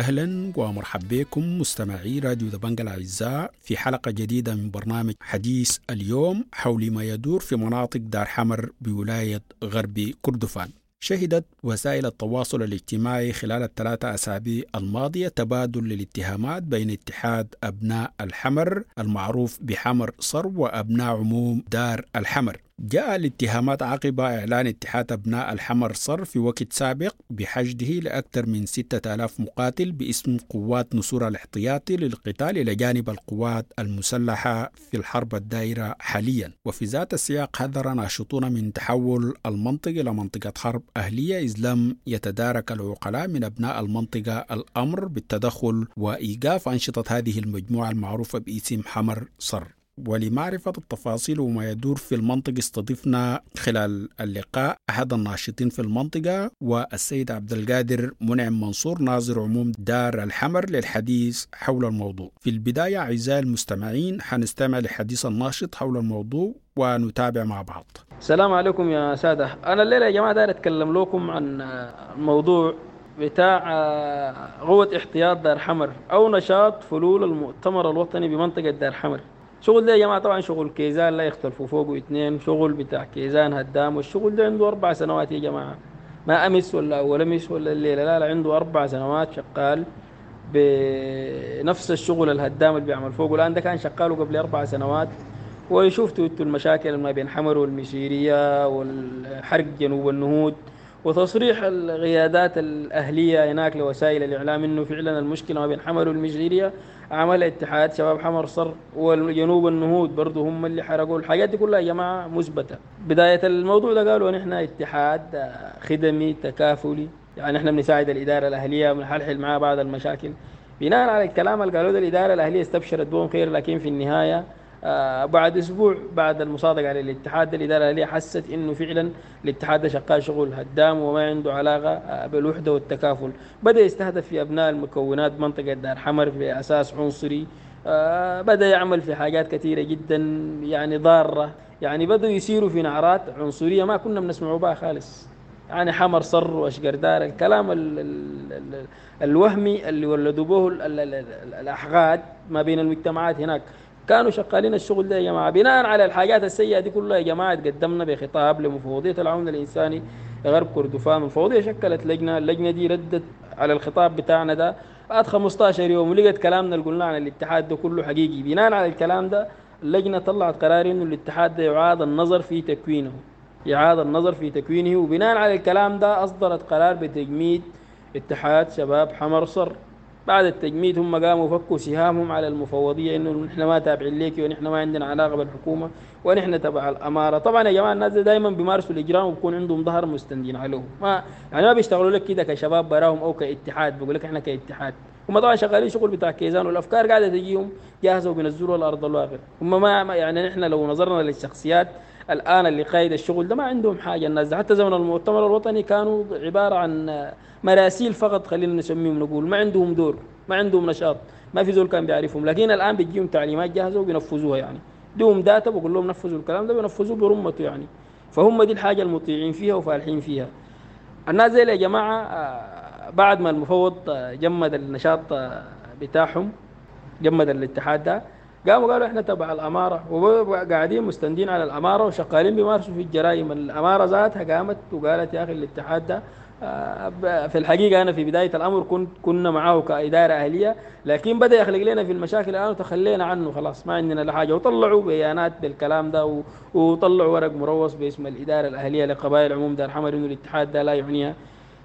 أهلا ومرحبا بكم مستمعي راديو دبنجا الأعزاء في حلقة جديدة من برنامج حديث اليوم حول ما يدور في مناطق دار حمر بولاية غرب كردفان. شهدت وسائل التواصل الاجتماعي خلال الثلاثة أسابيع الماضية تبادل للاتهامات بين اتحاد أبناء الحمر المعروف بحمر صر وأبناء عموم دار الحمر. جاء الاتهامات عقب إعلان اتحاد أبناء الحمر صر في وقت سابق بحشده لأكثر من 6000 مقاتل باسم قوات نصور الاحتياطي للقتال إلى جانب القوات المسلحة في الحرب الدائرة حاليا. وفي ذات السياق حذر ناشطون من تحول المنطقة إلى منطقة حرب أهلية إذ لم يتدارك العقلاء من أبناء المنطقة الأمر بالتدخل وإيقاف أنشطة هذه المجموعة المعروفة باسم حمر صر. ولمعرفة التفاصيل وما يدور في المنطقة استضفنا خلال اللقاء أحد الناشطين في المنطقة والسيد عبد القادر منعم منصور ناظر عموم دار الحمر للحديث حول الموضوع. في البداية أعزائي المستمعين حنستمع لحديث الناشط حول الموضوع ونتابع مع بعض. السلام عليكم يا سادة أنا الليلة يا جماعة داير أتكلم لكم عن الموضوع بتاع قوة احتياط دار حمر أو نشاط فلول المؤتمر الوطني بمنطقة دار حمر. شغل ده يا جماعة طبعا شغل كيزان لا يختلفوا فوقه اثنين شغل بتاع كيزان هدام والشغل ده عنده أربع سنوات يا جماعة. ما أمس ولا أول أمس ولا الليلة لا لا عنده أربع سنوات شغال بنفس الشغل الهدام اللي بيعمل فوقه الان ده كان شغاله قبل أربع سنوات. وشفتوا إنتوا المشاكل ما بين حمر والمشيرية والحرق جنوب النهود وتصريح القيادات الأهلية هناك لوسائل الإعلام إنه فعلا المشكلة ما بين حمر والمشيرية. عمل اتحاد شباب حمر صر والجنوب النهود برضه هم اللي حرقوا. الحاجات دي كلها يا جماعة مثبتة. بداية الموضوع ده قالوا نحن اتحاد خدمي تكافلي. يعني إحنا بنساعد الإدارة الأهلية بنحلحل معها بعض المشاكل. بناء على الكلام اللي قالوه الإدارة الأهلية استبشرت بهم خير لكن في النهاية بعد أسبوع بعد المصادقة على الاتحاد الاداره الاهليه حست إنه فعلا الاتحاد شغال شغل هدام وما عنده علاقة آه بالوحدة والتكافل. بدأ يستهدف في أبناء المكونات منطقة دار حمر باساس عنصري. آه بدأ يعمل في حاجات كثيرة جدا يعني ضارة. يعني بدأوا يسيروا في نعرات عنصرية ما كنا بنسمعوا بها خالص. يعني حمر صر واشقردار الكلام ال ال ال الوهمي اللي ولدوا به الاحقاد ما بين المجتمعات هناك. كانوا شغالين الشغل ده يا جماعة. بناء على الحاجات السيئة دي كلها يا جماعة تقدمنا بخطاب لمفوضية العون الإنساني غرب كردفان المفوضية شكلت لجنة اللجنة دي ردت على الخطاب بتاعنا ده بعد 15 يوم ولقت كلامنا اللي قلناه عن الاتحاد ده كله حقيقي. بناء على الكلام ده اللجنة طلعت قرار إنه الاتحاد ده يعاد النظر في تكوينه يعاد النظر في تكوينه. وبناء على الكلام ده أصدرت قرار بتجميد اتحاد شباب حمر صر. بعد التجميد هم قاموا فكوا سهامهم على المفوضية إنه نحن ما تابعين ليكي ونحن ما عندنا علاقة بالحكومة ونحن تبع الأمارة. طبعا يا جماعة الناس دائما بيمارسوا الإجرام وبكون عندهم ظهر مستندين عليهم. ما يعني ما بيشتغلوا لك كده كشباب براهم أو كاتحاد بيقول لك إحنا كاتحاد. هم طبعا شغالين شغل بتاع كيزان والأفكار قاعدة تجيهم جاهزة وبينزلوها الأرض الواقع. هم ما يعني نحن لو نظرنا للشخصيات الآن اللي قايد الشغل ده ما عندهم حاجة. الناس ده حتى زمن المؤتمر الوطني كانوا عبارة عن مراسيل فقط خلينا نسميهم نقول. ما عندهم دور ما عندهم نشاط. ما في زول كان بيعرفهم. لكن الآن بيجيهم تعليمات جاهزة وبينفذوها يعني. ديهم داتا بقول لهم نفذوا الكلام ده بينفذوه برمته يعني. فهم دي الحاجة المطيعين فيها وفالحين فيها. الناس زي يا جماعة بعد ما المفوض جمد النشاط بتاعهم جمد الاتحاد ده قاموا قالوا إحنا تبع الأمارة وقاعدين مستندين على الأمارة وشغالين بيمارسوا في الجرائم. الأمارة ذاتها قامت وقالت يا أخي الاتحاد ده في الحقيقة أنا في بداية الأمر كنت كنا معاه كإدارة أهلية لكن بدأ يخلق لنا في المشاكل الآن وتخلينا عنه. خلاص ما عندنا لا حاجة. وطلعوا بيانات بالكلام ده وطلعوا ورق مروص باسم الإدارة الأهلية لقبائل عموم دار حمر إنه الاتحاد ده لا يعنيها.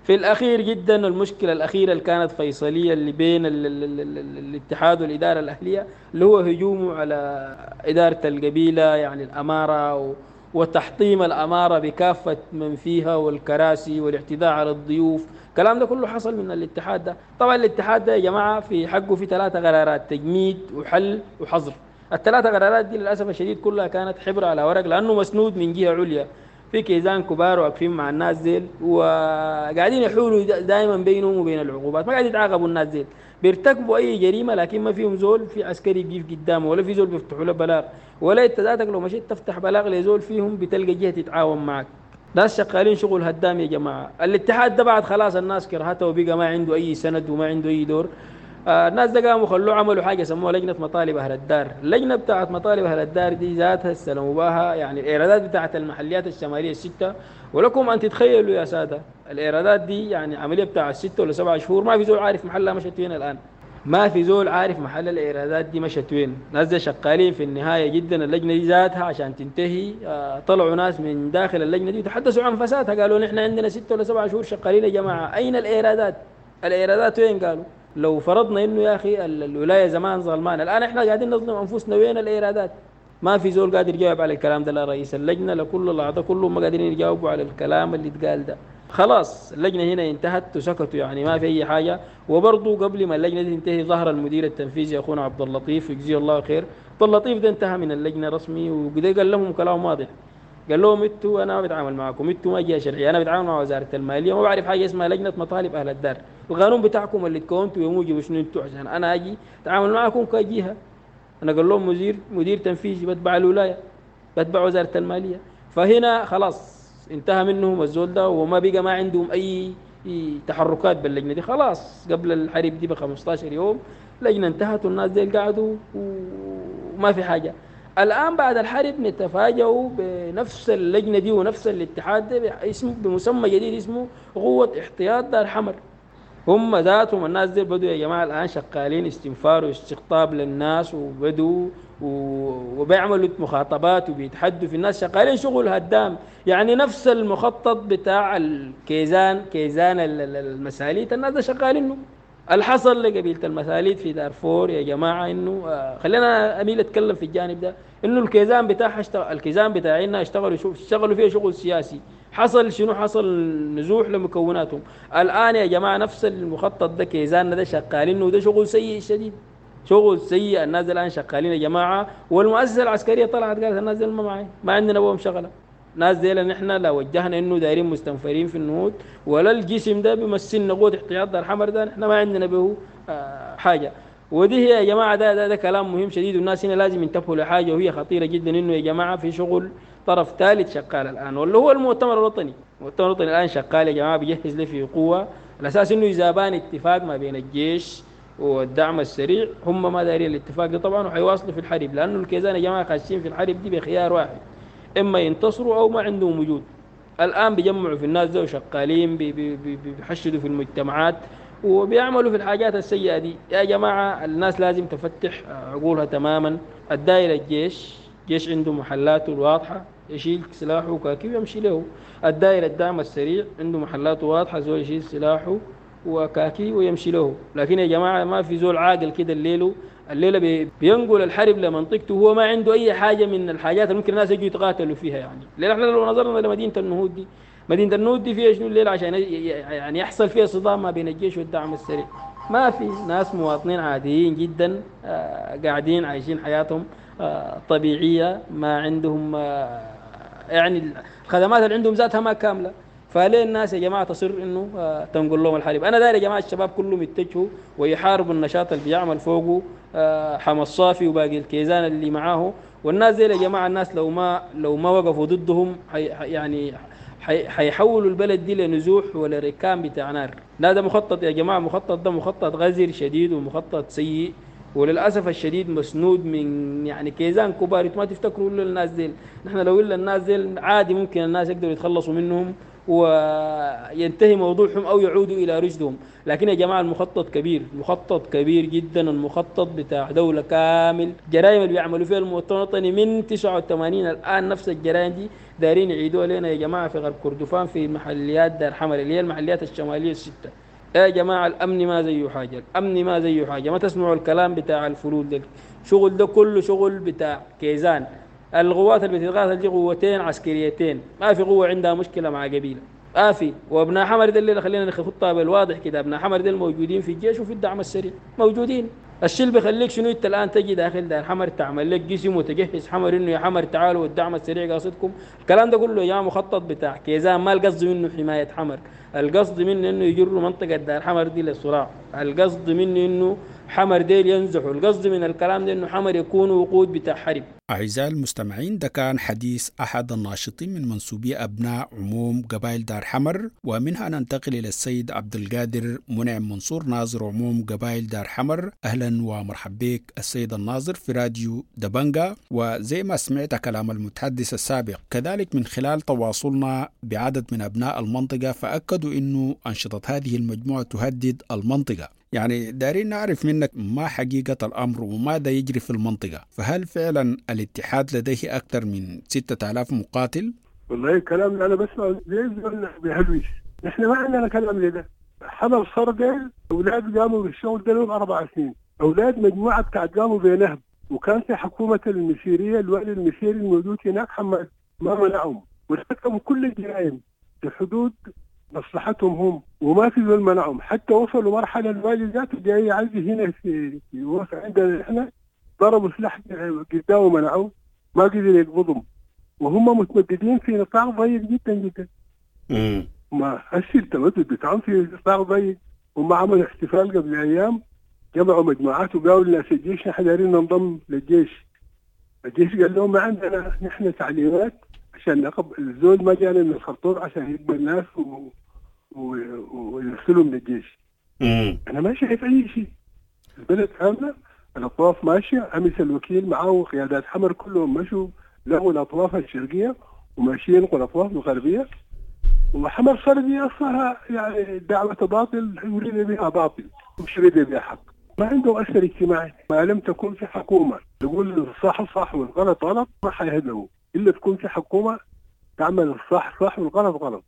في الأخير جدا المشكلة الأخيرة اللي كانت فيصلية اللي بين ال ال ال ال الاتحاد والإدارة الأهلية اللي هو هجومه على إدارة القبيلة يعني الأمارة و وتحطيم الأمارة بكافة من فيها والكراسي والاعتداء على الضيوف. الكلام ده كله حصل من الاتحاد ده. طبعا الاتحاد ده يا جماعة في حقه في ثلاثة قرارات تجميد وحل وحظر. الثلاثة قرارات دي للأسف الشديد كلها كانت حبر على ورق لأنه مسنود من جهة عليا. في كيزان كبار واقفين مع الناس ديل وقاعدين يحولوا دائما بينهم وبين العقوبات. ما قاعد يتعاقبوا الناس ديل. بيرتكبوا أي جريمة لكن ما فيهم زول في عسكري بيقف قدامه ولا في زول بيفتحوا له بلاغ ولا أنت ذاتك لو مشيت تفتح بلاغ لزول فيهم بتلقى جهة تتعاون معك. ناس شغالين شغل هدام يا جماعة. الاتحاد ده بعد خلاص الناس كرهته وبقى ما عنده أي سند وما عنده أي دور. آه الناس ده قاموا خلوه عملوا حاجة سموها لجنة مطالب أهل الدار، اللجنه بتاعت مطالب أهل الدار دي ذاتها استلموا بها يعني الإيرادات بتاعت المحليات الشمالية الستة. ولكم أن تتخيلوا يا سادة الإيرادات دي يعني عملية بتاع ست ولا سبعة شهور ما في زول عارف محلها مشت وين الآن. ما في زول عارف محل الإيرادات دي مشت وين، ناس دي شغالين في النهاية جدا اللجنة دي ذاتها عشان تنتهي. آه طلعوا ناس من داخل اللجنة دي وتحدثوا عن فسادها. قالوا نحن عندنا ست ولا سبعة شهور شغالين يا جماعة، أين الإيرادات؟ الإيرادات وين؟ قالوا؟ لو فرضنا إنه يا أخي الولاية زمان ظلمان الآن إحنا قاعدين نظلم أنفسنا وين الإيرادات. ما في زول قادر يجاوب على الكلام ده لا رئيس اللجنة لكل الأعضاء كلهم ما قادرين يجاوبوا على الكلام اللي اتقال ده. خلاص اللجنة هنا انتهت وسكتوا يعني ما في أي حاجة. وبرضه قبل ما اللجنة دي تنتهي ظهر المدير التنفيذي أخونا عبد اللطيف يجزيه الله خير. عبد اللطيف ده انتهى من اللجنة رسمي وقد قال لهم كلام واضح. قال لهم أنتوا أنا ما بتعامل معكم أنتوا ما جهه شرعيه أنا بتعامل مع وزارة المالية وما بعرف حاجة اسمها لجنة مطالب أهل الدار القانون بتاعكم اللي تكونتوا يموجب شنو إنتوا عشان أنا أجي أتعامل معكم كجهة. أنا قال لهم مدير مدير تنفيذي بتبع الولاية بتبع وزارة المالية. فهنا خلاص انتهى منهم الزول ده وما بقى ما عندهم اي تحركات باللجنة دي. خلاص قبل الحرب دي ب 15 يوم لجنة انتهت والناس دي قعدوا وما في حاجة. الآن بعد الحرب نتفاجئوا بنفس اللجنة دي ونفس الاتحاد ده باسم بمسمى جديد اسمه قوة احتياط دار حمر. هم ذاتهم الناس دي بدوا يا جماعة الآن شغالين استنفار واستقطاب للناس وبدوا وبيعملوا مخاطبات وبيتحدوا في الناس. شغالين شغل هدام. يعني نفس المخطط بتاع الكيزان كيزان المساليت. الناس ده شغالينه الحصل لقبيله المثاليد في دارفور يا جماعة إنه آه خلينا أميل أتكلم في الجانب ده. إنه الكيزان بتاعها اشتغل الكيزان بتاعنا اشتغلوا شوف اشتغلوا فيها شغل سياسي. حصل شنو؟ حصل نزوح لمكوناتهم. الآن يا جماعة نفس المخطط ده كيزان ده شغالين وده شغل سيء شديد. شغل سيء الناس الآن شغالين يا جماعة. والمؤسسة العسكرية طلعت قالت الناس ما معي ما عندنا بهم شغله ناس ديلا نحن لو وجهنا إنه دايرين مستنفرين في النهود ولا الجسم ده بيمثلنا قوه احتياط دار حمر ده نحن ما عندنا به آه حاجة. ودي هي يا جماعة ده, ده, ده كلام مهم شديد. والناس هنا لازم ينتبهوا لحاجة وهي خطيرة جدا إنه يا جماعة في شغل طرف ثالث شغال الآن. واللي هو المؤتمر الوطني. المؤتمر الوطني الآن شغال يا جماعة بيجهز له في قوة. الاساس إنه إذا بان اتفاق ما بين الجيش والدعم السريع هم ما دارين الاتفاق ده طبعا وحيواصلوا في الحرب. لأنه الكيزان يا جماعة خاشين في الحرب دي بخيار واحد. إما ينتصروا أو ما عندهم وجود. الآن بيجمعوا في الناس ده وشغالين بيحشدوا في المجتمعات وبيعملوا في الحاجات السيئة دي. يا جماعة الناس لازم تفتح عقولها تماما. الدائرة الجيش جيش عنده محلاته الواضحة. يشيل سلاحه وكاكي ويمشي له. الدائرة الدعم السريع عنده محلاته واضحة زول يشيل سلاحه وكاكي ويمشي له. لكن يا جماعة ما في زول عاقل كده الليلة الليلة بينقل الحرب لمنطقته وهو ما عنده أي حاجة من الحاجات اللي ممكن الناس يجوا يتقاتلوا فيها يعني. الليلة إحنا لو نظرنا لمدينة النهود دي مدينة النهود دي فيها شنو؟ الليلة عشان يعني يحصل فيها صدام ما بين الجيش والدعم السريع. ما في ناس مواطنين عاديين جدا آه قاعدين عايشين حياتهم آه طبيعية ما عندهم آه يعني الخدمات اللي عندهم ذاتها ما كاملة. فليه الناس يا جماعة تصر إنه آه تنقل لهم الحرب أنا داير يا جماعة الشباب كلهم يتجهوا ويحاربوا النشاط اللي بيعمل فوقه آه حمى الصافي وباقي الكيزان اللي معاه. والناس دي يا جماعة الناس لو ما لو ما وقفوا ضدهم حي يعني حيحولوا البلد دي لنزوح ولا ركام بتاع نار. لا ده مخطط يا جماعة مخطط ده مخطط غزر شديد ومخطط سيء. وللأسف الشديد مسنود من يعني كيزان كبار ما تفتكروا إلا الناس ديل نحن لو إلا الناس ديل عادي ممكن الناس يقدروا يتخلصوا منهم. وينتهي موضوعهم أو يعودوا إلى رشدهم. لكن يا جماعة المخطط كبير. مخطط كبير جدا. المخطط بتاع دولة كامل. جرائم اللي بيعملوا فيها المواطن الوطني من 89 الآن نفس الجرائم دي دايرين يعيدوها لنا يا جماعة في غرب كردفان في محليات دار حمر اللي هي المحليات الشمالية الستة. يا جماعة الأمن ما زيه حاجة. الأمن ما زيه حاجة. ما تسمعوا الكلام بتاع الفلول ده. شغل ده كله شغل بتاع كيزان. القوات اللي بتتقاتل دي قوتين عسكريتين. ما في قوة عندها مشكلة مع قبيلة. ما في. وابناء حمر دي اللي خلينا نخطها بالواضح كده. ابناء حمر دي الموجودين في الجيش وفي الدعم السريع. موجودين. الشيء اللي بيخليك شنو انت الآن تجي داخل دار حمر تعمل لك جسم وتجهز حمر انه يا حمر تعالوا والدعم السريع قاصدكم الكلام ده كله يا مخطط بتاع كيزان ما القصد منه حماية حمر. القصد منه إنه يجروا منطقة دار حمر دي للصراع. القصد منه إنه حمر ديل ينزحوا القصد من الكلام ده إنه حمر يكونوا وقود بتاع حرب. أعزائي المستمعين ده كان حديث أحد الناشطين من منسوبي أبناء عموم قبائل دار حمر ومنها ننتقل إلى السيد عبد القادر منعم منصور ناظر عموم قبائل دار حمر. أهلا ومرحب بك السيد الناظر في راديو دبنجا. وزي ما سمعت كلام المتحدث السابق كذلك من خلال تواصلنا بعدد من أبناء المنطقة فأكدوا أنه أنشطة هذه المجموعة تهدد المنطقة. يعني دارين نعرف منك ما حقيقة الأمر وماذا يجري في المنطقة. فهل فعلا الاتحاد لديه أكثر من 6000 مقاتل؟ والله الكلام اللي أنا بسمعه زي بهلوش نحن ما عندنا كلام لده حمل صرقل أولاد قاموا بالشغل ده لهم أربع سنين. أولاد مجموعة بتاعت قاموا بينهم وكان في حكومة المسيرية الوالي المسيري الموجود هناك ما منعهم. وارتكبوا كل الجرائم بحدود مصلحتهم هم وما في ذول منعهم حتى وصلوا مرحلة الوالي ذاته جاي يعزي هنا في في عندنا إحنا ضربوا سلاح قدامه منعوه ما قدر يقبضهم وهم متمددين في نطاق ضيق جدا جدا. امم ما هسه التمدد بتاعهم في نطاق ضيق هم عملوا احتفال قبل أيام جمعوا مجموعات وقالوا للناس الجيش نحن دايرين ننضم للجيش. الجيش قال لهم ما عندنا نحن تعليمات عشان نقب الزول ما جانا من الخرطوم عشان يقبل الناس و... ويرسلوا من الجيش. امم أنا ما شايف أي شيء. البلد كامله الأطراف ماشية أمس الوكيل معاه وقيادات حمر كلهم مشوا لقوا الأطراف الشرقية وماشيين الأطراف الغربية وحمر صربي اصلها يعني دعوة باطل يريد بها باطل مش يريد بها حق. ما عنده أثر اجتماعي، ما لم تكن في حكومة تقول الصح صح والغلط غلط ما حيهدوا إلا تكون في حكومة تعمل الصح صح والغلط غلط.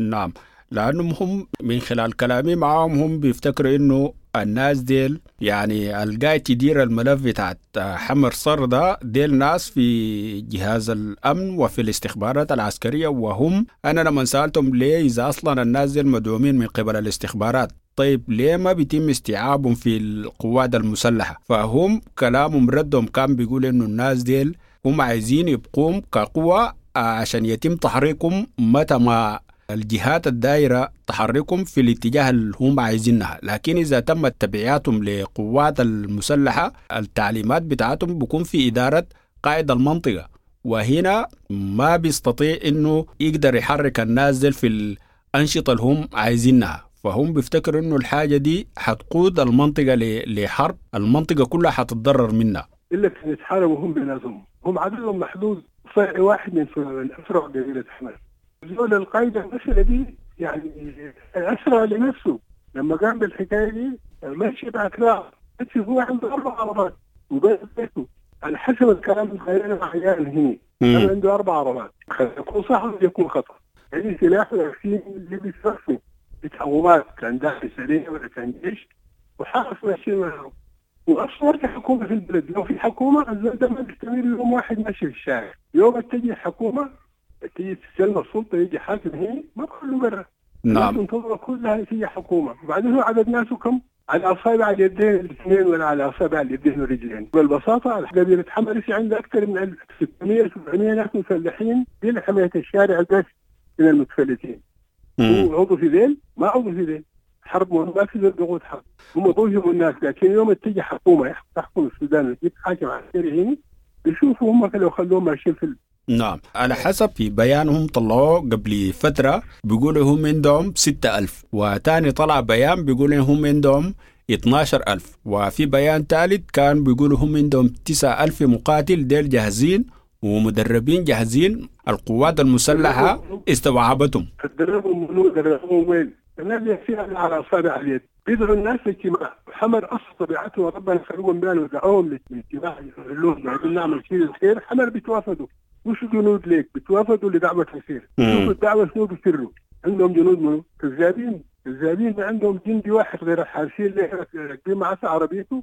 نعم لأنهم هم من خلال كلامي معاهم هم بيفتكروا إنه الناس ديل يعني القاعد تدير الملف بتاعت حمر صر ده ديل ناس في جهاز الأمن وفي الاستخبارات العسكرية وهم أنا لما سألتهم ليه إذا أصلا الناس ديل مدعومين من قبل الاستخبارات؟ طيب ليه ما بيتم استيعابهم في القوات المسلحة؟ فهم كلامهم ردهم كان بيقول إنه الناس ديل هم عايزين يبقوم كقوة عشان يتم تحريكهم متى ما الجهات الدائرة تحركهم في الاتجاه اللي هم عايزينها لكن إذا تمت تبعياتهم لقوات المسلحة التعليمات بتاعتهم بكون في إدارة قائد المنطقة وهنا ما بيستطيع إنه يقدر يحرك الناس في الأنشطة اللي هم عايزينها. فهم بيفتكروا إنه الحاجة دي حتقود المنطقة لحرب المنطقة كلها حتتضرر منها. إلا كان يتحاربوا هم بيناتهم هم عددهم محدود فرع واحد من أفرع قبيله حماس زول القاعده المساله دي يعني أسرع لنفسه. لما قام بالحكاية دي ماشي باكراه بس هو عنده أربع عربات وبيت بيته على حسب الكلام اللي خلينا مع عيال هنا. كان عنده أربع عربات. يكون صح يكون خطأ. يعني سلاح في لبس رسمي بتعومات كان داخل سريع ولا كان جيش. وحارس ماشي معهم. واصلا في حكومة في البلد. لو في حكومة الزول ده ما بيستمر. يوم واحد ماشي في الشارع. يوم تجي حكومه تجي تستلم السلطة يجي حاكم هنا ما كله برا. نعم. تنتظر كلها تجي حكومة. وبعدين هو عدد ناسه كم؟ على أصابع اليدين الاثنين ولا على أصابع اليدين والرجلين بالبساطة قبيله في عندها أكثر من 600 700 ناس مسلحين دي لحمايه الشارع بس من المتفلتين. هو عضو في ذيل؟ ما عضو في ذيل. حرب ما في ذيل ضغوط حرب. هم ضوجوا الناس لكن يوم تجي حكومة تحكم السودان وتجيب حاكم عسكري هنا بيشوفوا هم لو خلوهم ماشيين في نعم. على حسب في بيانهم طلعوه قبل فترة بيقولوا هم عندهم ستة ألف وتاني طلع بيان بيقولوا هم عندهم 12 ألف وفي بيان ثالث كان بيقولوا هم عندهم 9 ألف مقاتل ديل جاهزين ومدربين جاهزين القوات المسلحة استوعبتهم. دربهم منو؟ دربهم وين؟ الناس يكفيها على اصابع اليد. بيدعوا الناس لاجتماع حمر أصل طبيعته ربنا خلوهم بال ودعوهم للاجتماع يقولون عايزين نعمل شيء الخير حمر بيتوافدوا مش جنود ليك بيتوافدوا لدعوة الخير. مم. شوفوا الدعوة شنو بيسروا عندهم جنود منو؟ كذابين كذابين ما عندهم جندي واحد غير الحارسين اللي راكبين في عربيته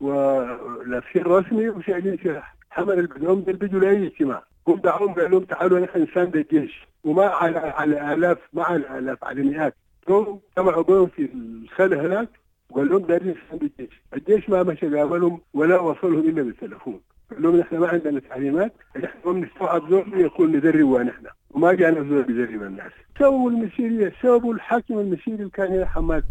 ولابسين رسمي وشايلين سلاح حمل البدوم دول بيجوا لأي اجتماع. هم دعوهم قال لهم تعالوا نحن نساند الجيش وما على على آلاف ما على آلاف على مئات. هم جمعوا بينهم في الخلا هناك وقال لهم دايرين نساند الجيش الجيش ما مشى قابلهم ولا وصلهم إلا بالتلفون. لهم نحن ما عندنا تعليمات نحن ما بنستوعب زول يكون ندرب ونحن وما جانا زول بيدرب الناس. سووا المسيريه سووا الحاكم المسيري اللي كان هنا حماد؟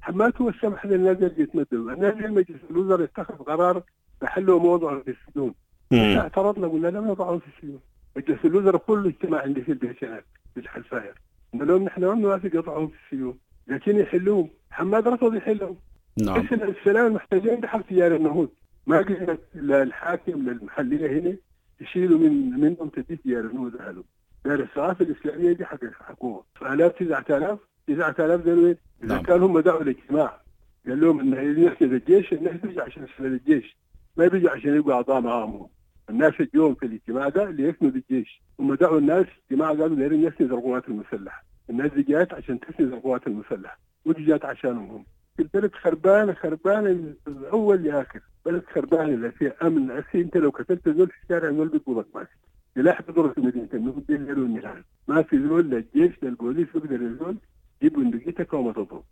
حماد هو السمح للناس اللي يتمددوا الناس مجلس الوزراء اتخذ قرار بحلوا موضوع في السجون اعترضنا قلنا لا ما يضعون في السجون مجلس الوزراء كله اجتماع عندي في هناك في الحلفاير قلنا لهم نحن ما نوافق يضعهم في السجون لكن يحلوهم حماد رفض يحلهم نعم. السلام المحتاجين بحق تجار النهوض. ما قلنا للحاكم للمحليه هنا يشيلوا من منهم تدي تجار النهوض اهله دار الثقافه الإسلامية دي حق الحكومة. آلاف 9000 9000 دول وين؟ إذا نعم. كانوا هم دعوا الاجتماع. قال لهم إن ينفذ الجيش الناس بيجوا عشان يسند الجيش. ما بيجوا عشان يبقوا اعضاء معاهم. الناس اليوم في الاجتماع ده ليسندوا الجيش هم دعوا الناس اجتماع قالوا دايرين نسند القوات المسلحة. الناس دي جات عشان تسند القوات المسلحة. ودي جات عشانهم هم. البلد خربانة خربانة من اول لآخر. بلد خربانة لا فيها أمن أخي أنت لو قتلت زول في الشارع زول بيقبضك ماسك سلاح مدينه النهضه دي الليل والنهار ما في زول لا الجيش لا البوليس يقدر الزول يجيب بندقيتك وما تضرب.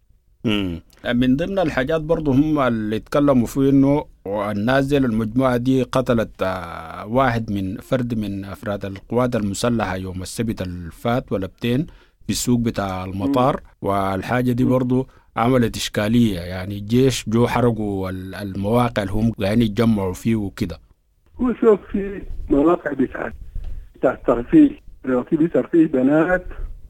من ضمن الحاجات برضو هم اللي اتكلموا فيه إنه الناس دي المجموعة دي قتلت آه، واحد من فرد من أفراد القوات المسلحة يوم السبت الفات ولبتين في السوق بتاع المطار. والحاجة دي برضو عملت إشكالية يعني الجيش جو حرقوا ال- المواقع اللي هم قاعدين يتجمعوا فيه وكده. هو شوف في مواقع بتاعت بتاع الترفيه لو في ترفيه بنات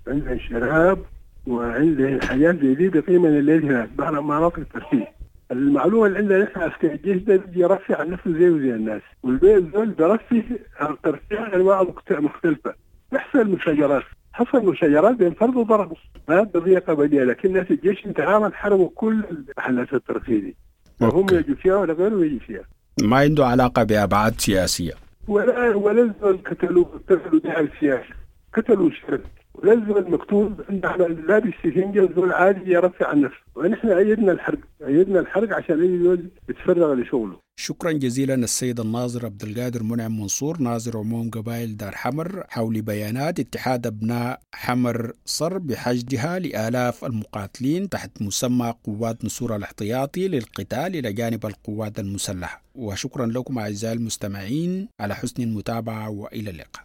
عندهم شراب وعندهم حاجات زي دي بقيمة الليل هناك بعض مناطق الترفيه. المعلومة اللي عندنا نحن عسكري الجيش ده بيجي يرفع عن نفسه زي الناس. والبيت دول بيرفه عن ترفيه أنواع مخت- مختلفة. يحصل مشاجرات حصل مشاجرات بين فرد وضرب ما قضية قبلية لكن ناس الجيش انتهى حرموا كل محلات الترفيه دي هم أوكي. يجوا فيها ولا غيره يجي فيها. ما عنده علاقة بأبعاد سياسية. ولا ولا قتلوا قتلوا داعي السياسي قتلوا شرب ولا الزول مكتوب عندنا لابس سفنجة زول عادي يرفع عن نفسه ونحن أيدنا الحرق أيدنا الحرق عشان أي زول يتفرغ لشغله. شكرا جزيلا السيد الناظر عبد القادر منعم منصور ناظر عموم قبائل دار حمر حول بيانات اتحاد أبناء حمر صر بحشدها لآلاف المقاتلين تحت مسمى قوات نصور الاحتياطي للقتال إلى جانب القوات المسلحة. وشكرا لكم أعزائي المستمعين على حسن المتابعة وإلى اللقاء.